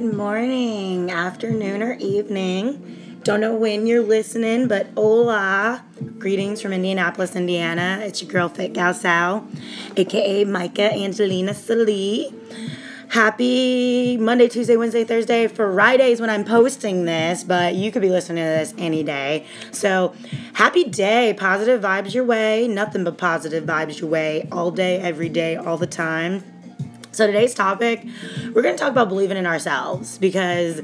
Good morning, afternoon, or evening. Don't know when you're listening, but hola. Greetings from Indianapolis, Indiana. It's your girl, Fit Gal Sal, aka Micah Angelina Salee. Happy Monday, Tuesday, Wednesday, Thursday, Fridays when I'm posting this, but you could be listening to this any day. So, happy day. Positive vibes your way. Nothing but positive vibes your way all day, every day, all the time. So, today's topic, we're going to talk about believing in ourselves because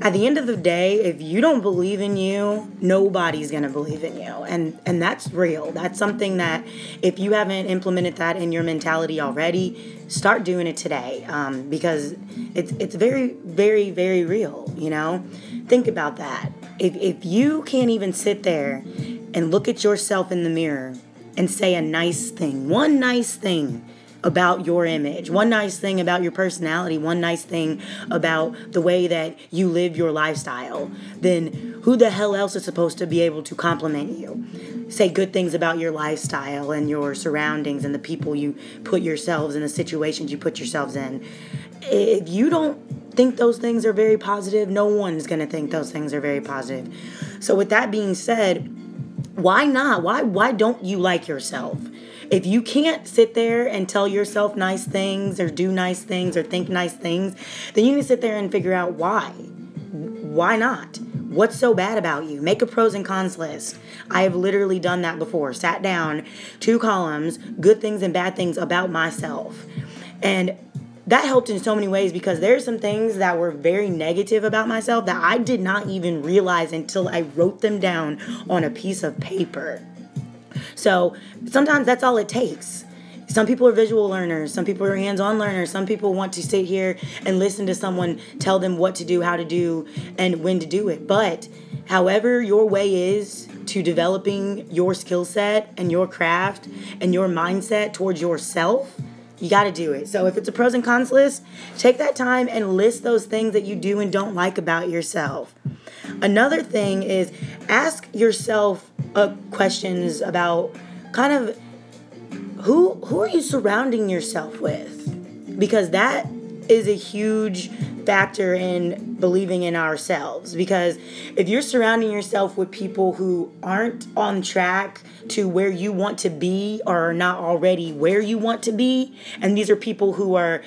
at the end of the day, if you don't believe in you, nobody's going to believe in you. And and that's real. That's something that if you haven't implemented that in your mentality already, start doing it today um, because it's it's very very very real, you know? Think about that. If if you can't even sit there and look at yourself in the mirror and say a nice thing, one nice thing, about your image, one nice thing about your personality, one nice thing about the way that you live your lifestyle, then who the hell else is supposed to be able to compliment you? Say good things about your lifestyle and your surroundings and the people you put yourselves in the situations you put yourselves in. If you don't think those things are very positive, no one's going to think those things are very positive. So with that being said, why not? Why why don't you like yourself? If you can't sit there and tell yourself nice things or do nice things or think nice things, then you need to sit there and figure out why. Why not? What's so bad about you? Make a pros and cons list. I have literally done that before. Sat down, two columns, good things and bad things about myself. And that helped in so many ways because there's some things that were very negative about myself that I did not even realize until I wrote them down on a piece of paper. So sometimes that's all it takes. Some people are visual learners, some people are hands on learners, some people want to sit here and listen to someone tell them what to do, how to do, and when to do it. But however your way is to developing your skill set and your craft and your mindset towards yourself, you got to do it. So if it's a pros and cons list, take that time and list those things that you do and don't like about yourself. Another thing is ask yourself uh, questions about kind of who who are you surrounding yourself with because that is a huge factor in believing in ourselves because if you're surrounding yourself with people who aren't on track to where you want to be or are not already where you want to be and these are people who are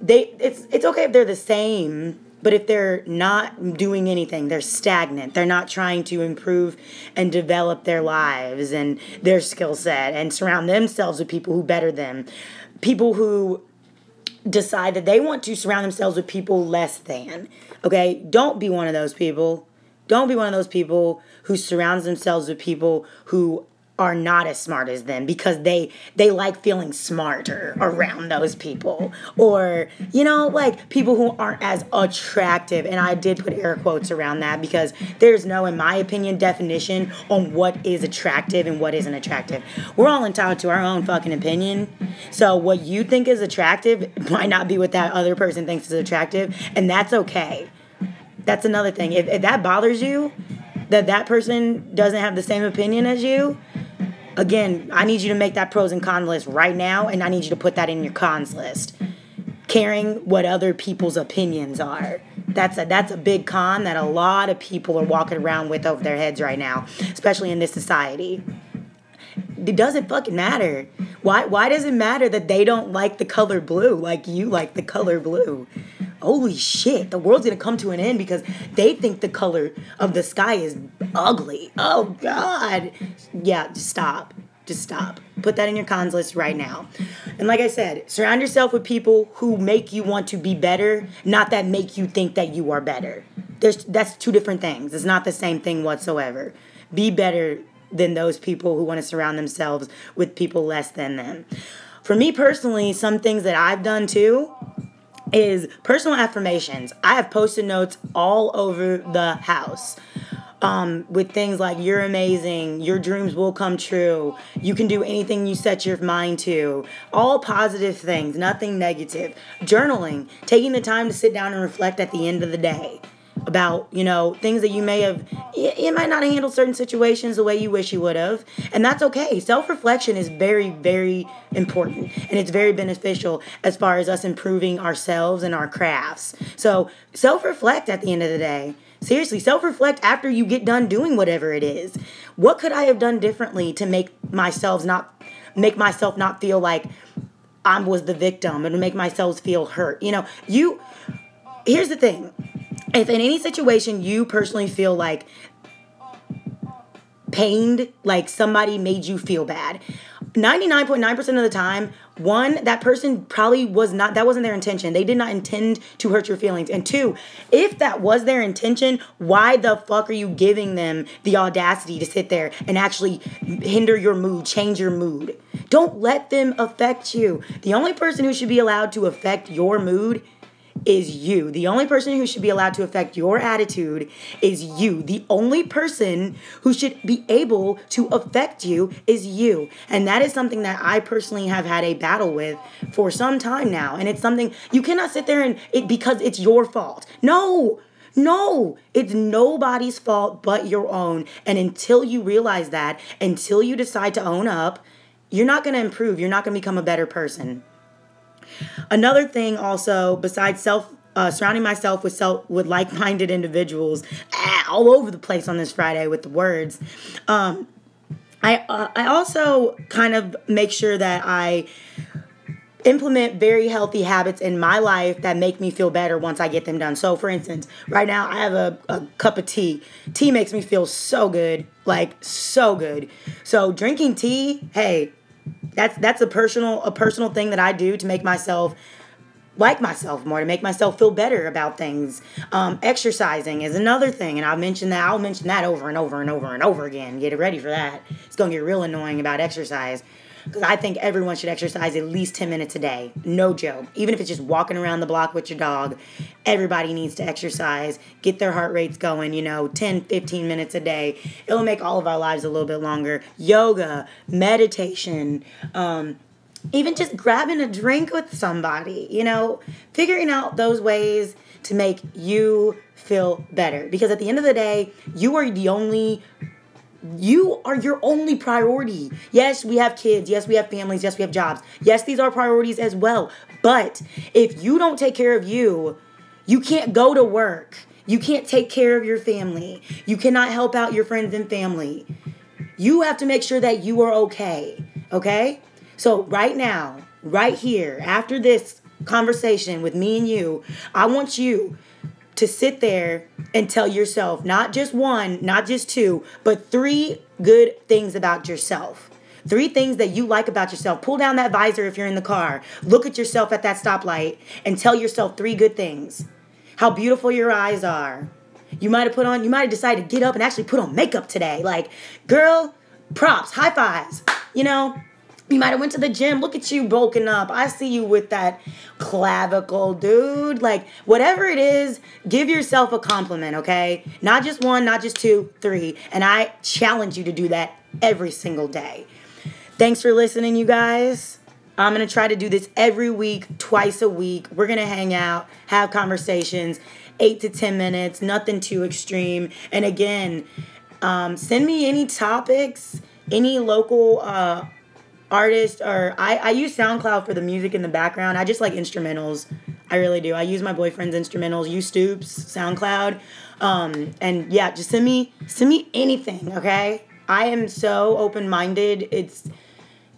they it's it's okay if they're the same but if they're not doing anything, they're stagnant. They're not trying to improve and develop their lives and their skill set and surround themselves with people who better them. People who decide that they want to surround themselves with people less than. Okay? Don't be one of those people. Don't be one of those people who surrounds themselves with people who are not as smart as them because they they like feeling smarter around those people. Or you know like people who aren't as attractive. And I did put air quotes around that because there's no in my opinion definition on what is attractive and what isn't attractive. We're all entitled to our own fucking opinion. So what you think is attractive might not be what that other person thinks is attractive and that's okay. That's another thing. If, if that bothers you that that person doesn't have the same opinion as you again, I need you to make that pros and cons list right now, and I need you to put that in your cons list. Caring what other people's opinions are. That's a that's a big con that a lot of people are walking around with over their heads right now, especially in this society. It doesn't fucking matter. Why why does it matter that they don't like the color blue like you like the color blue? Holy shit, the world's gonna come to an end because they think the color of the sky is ugly. Oh God. Yeah, just stop. Just stop. Put that in your cons list right now. And like I said, surround yourself with people who make you want to be better, not that make you think that you are better. There's that's two different things. It's not the same thing whatsoever. Be better than those people who want to surround themselves with people less than them. For me personally, some things that I've done too is personal affirmations. I have post-it notes all over the house. Um, with things like you're amazing, your dreams will come true, you can do anything you set your mind to, all positive things, nothing negative. Journaling, taking the time to sit down and reflect at the end of the day about, you know, things that you may have, you, might not have handled certain situations the way you wish you would have. And that's okay. Self reflection is very, very important and it's very beneficial as far as us improving ourselves and our crafts. So self reflect at the end of the day. Seriously, self reflect after you get done doing whatever it is. What could I have done differently to make myself not make myself not feel like I was the victim and make myself feel hurt? You know, you here's the thing. If in any situation you personally feel like pained, like somebody made you feel bad, 99.9% of the time, one, that person probably was not, that wasn't their intention. They did not intend to hurt your feelings. And two, if that was their intention, why the fuck are you giving them the audacity to sit there and actually hinder your mood, change your mood? Don't let them affect you. The only person who should be allowed to affect your mood is you. The only person who should be allowed to affect your attitude is you. The only person who should be able to affect you is you. And that is something that I personally have had a battle with for some time now. And it's something you cannot sit there and it because it's your fault. No. No, it's nobody's fault but your own. And until you realize that, until you decide to own up, you're not going to improve. You're not going to become a better person. Another thing also, besides self uh, surrounding myself with self with like-minded individuals ah, all over the place on this Friday with the words. Um, I uh, I also kind of make sure that I implement very healthy habits in my life that make me feel better once I get them done. So, for instance, right now I have a, a cup of tea. Tea makes me feel so good, like so good. So, drinking tea, hey, that's that's a personal a personal thing that I do to make myself like myself more to make myself feel better about things. Um, exercising is another thing and i'll mention that i'll mention that over and over and over and over again. Get ready for that. It's going to get real annoying about exercise because I think everyone should exercise at least 10 minutes a day. No joke. Even if it's just walking around the block with your dog, everybody needs to exercise, get their heart rates going, you know, 10, 15 minutes a day. It'll make all of our lives a little bit longer. Yoga, meditation, um, even just grabbing a drink with somebody, you know, figuring out those ways to make you feel better. Because at the end of the day, you are the only you are your only priority. Yes, we have kids. Yes, we have families. Yes, we have jobs. Yes, these are priorities as well. But if you don't take care of you, you can't go to work. You can't take care of your family. You cannot help out your friends and family. You have to make sure that you are okay. Okay? So, right now, right here, after this conversation with me and you, I want you to sit there and tell yourself not just one, not just two, but three good things about yourself. Three things that you like about yourself. Pull down that visor if you're in the car. Look at yourself at that stoplight and tell yourself three good things. How beautiful your eyes are. You might have put on, you might have decided to get up and actually put on makeup today. Like, girl, props, high fives. You know, you might have went to the gym. Look at you bulking up. I see you with that clavicle, dude. Like whatever it is, give yourself a compliment, okay? Not just one, not just two, three. And I challenge you to do that every single day. Thanks for listening, you guys. I'm going to try to do this every week, twice a week. We're going to hang out, have conversations, 8 to 10 minutes, nothing too extreme. And again, um, send me any topics, any local uh artist or I, I use SoundCloud for the music in the background. I just like instrumentals. I really do. I use my boyfriend's instrumentals, you Stoops, SoundCloud. Um, and yeah, just send me send me anything, okay? I am so open-minded. It's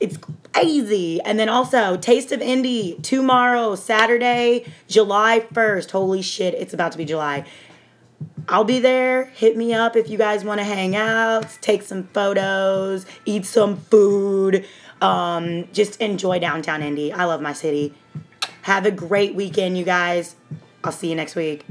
it's crazy. And then also Taste of Indie tomorrow, Saturday, July 1st. Holy shit, it's about to be July. I'll be there. Hit me up if you guys want to hang out, take some photos, eat some food. Um, just enjoy downtown Indy. I love my city. Have a great weekend, you guys. I'll see you next week.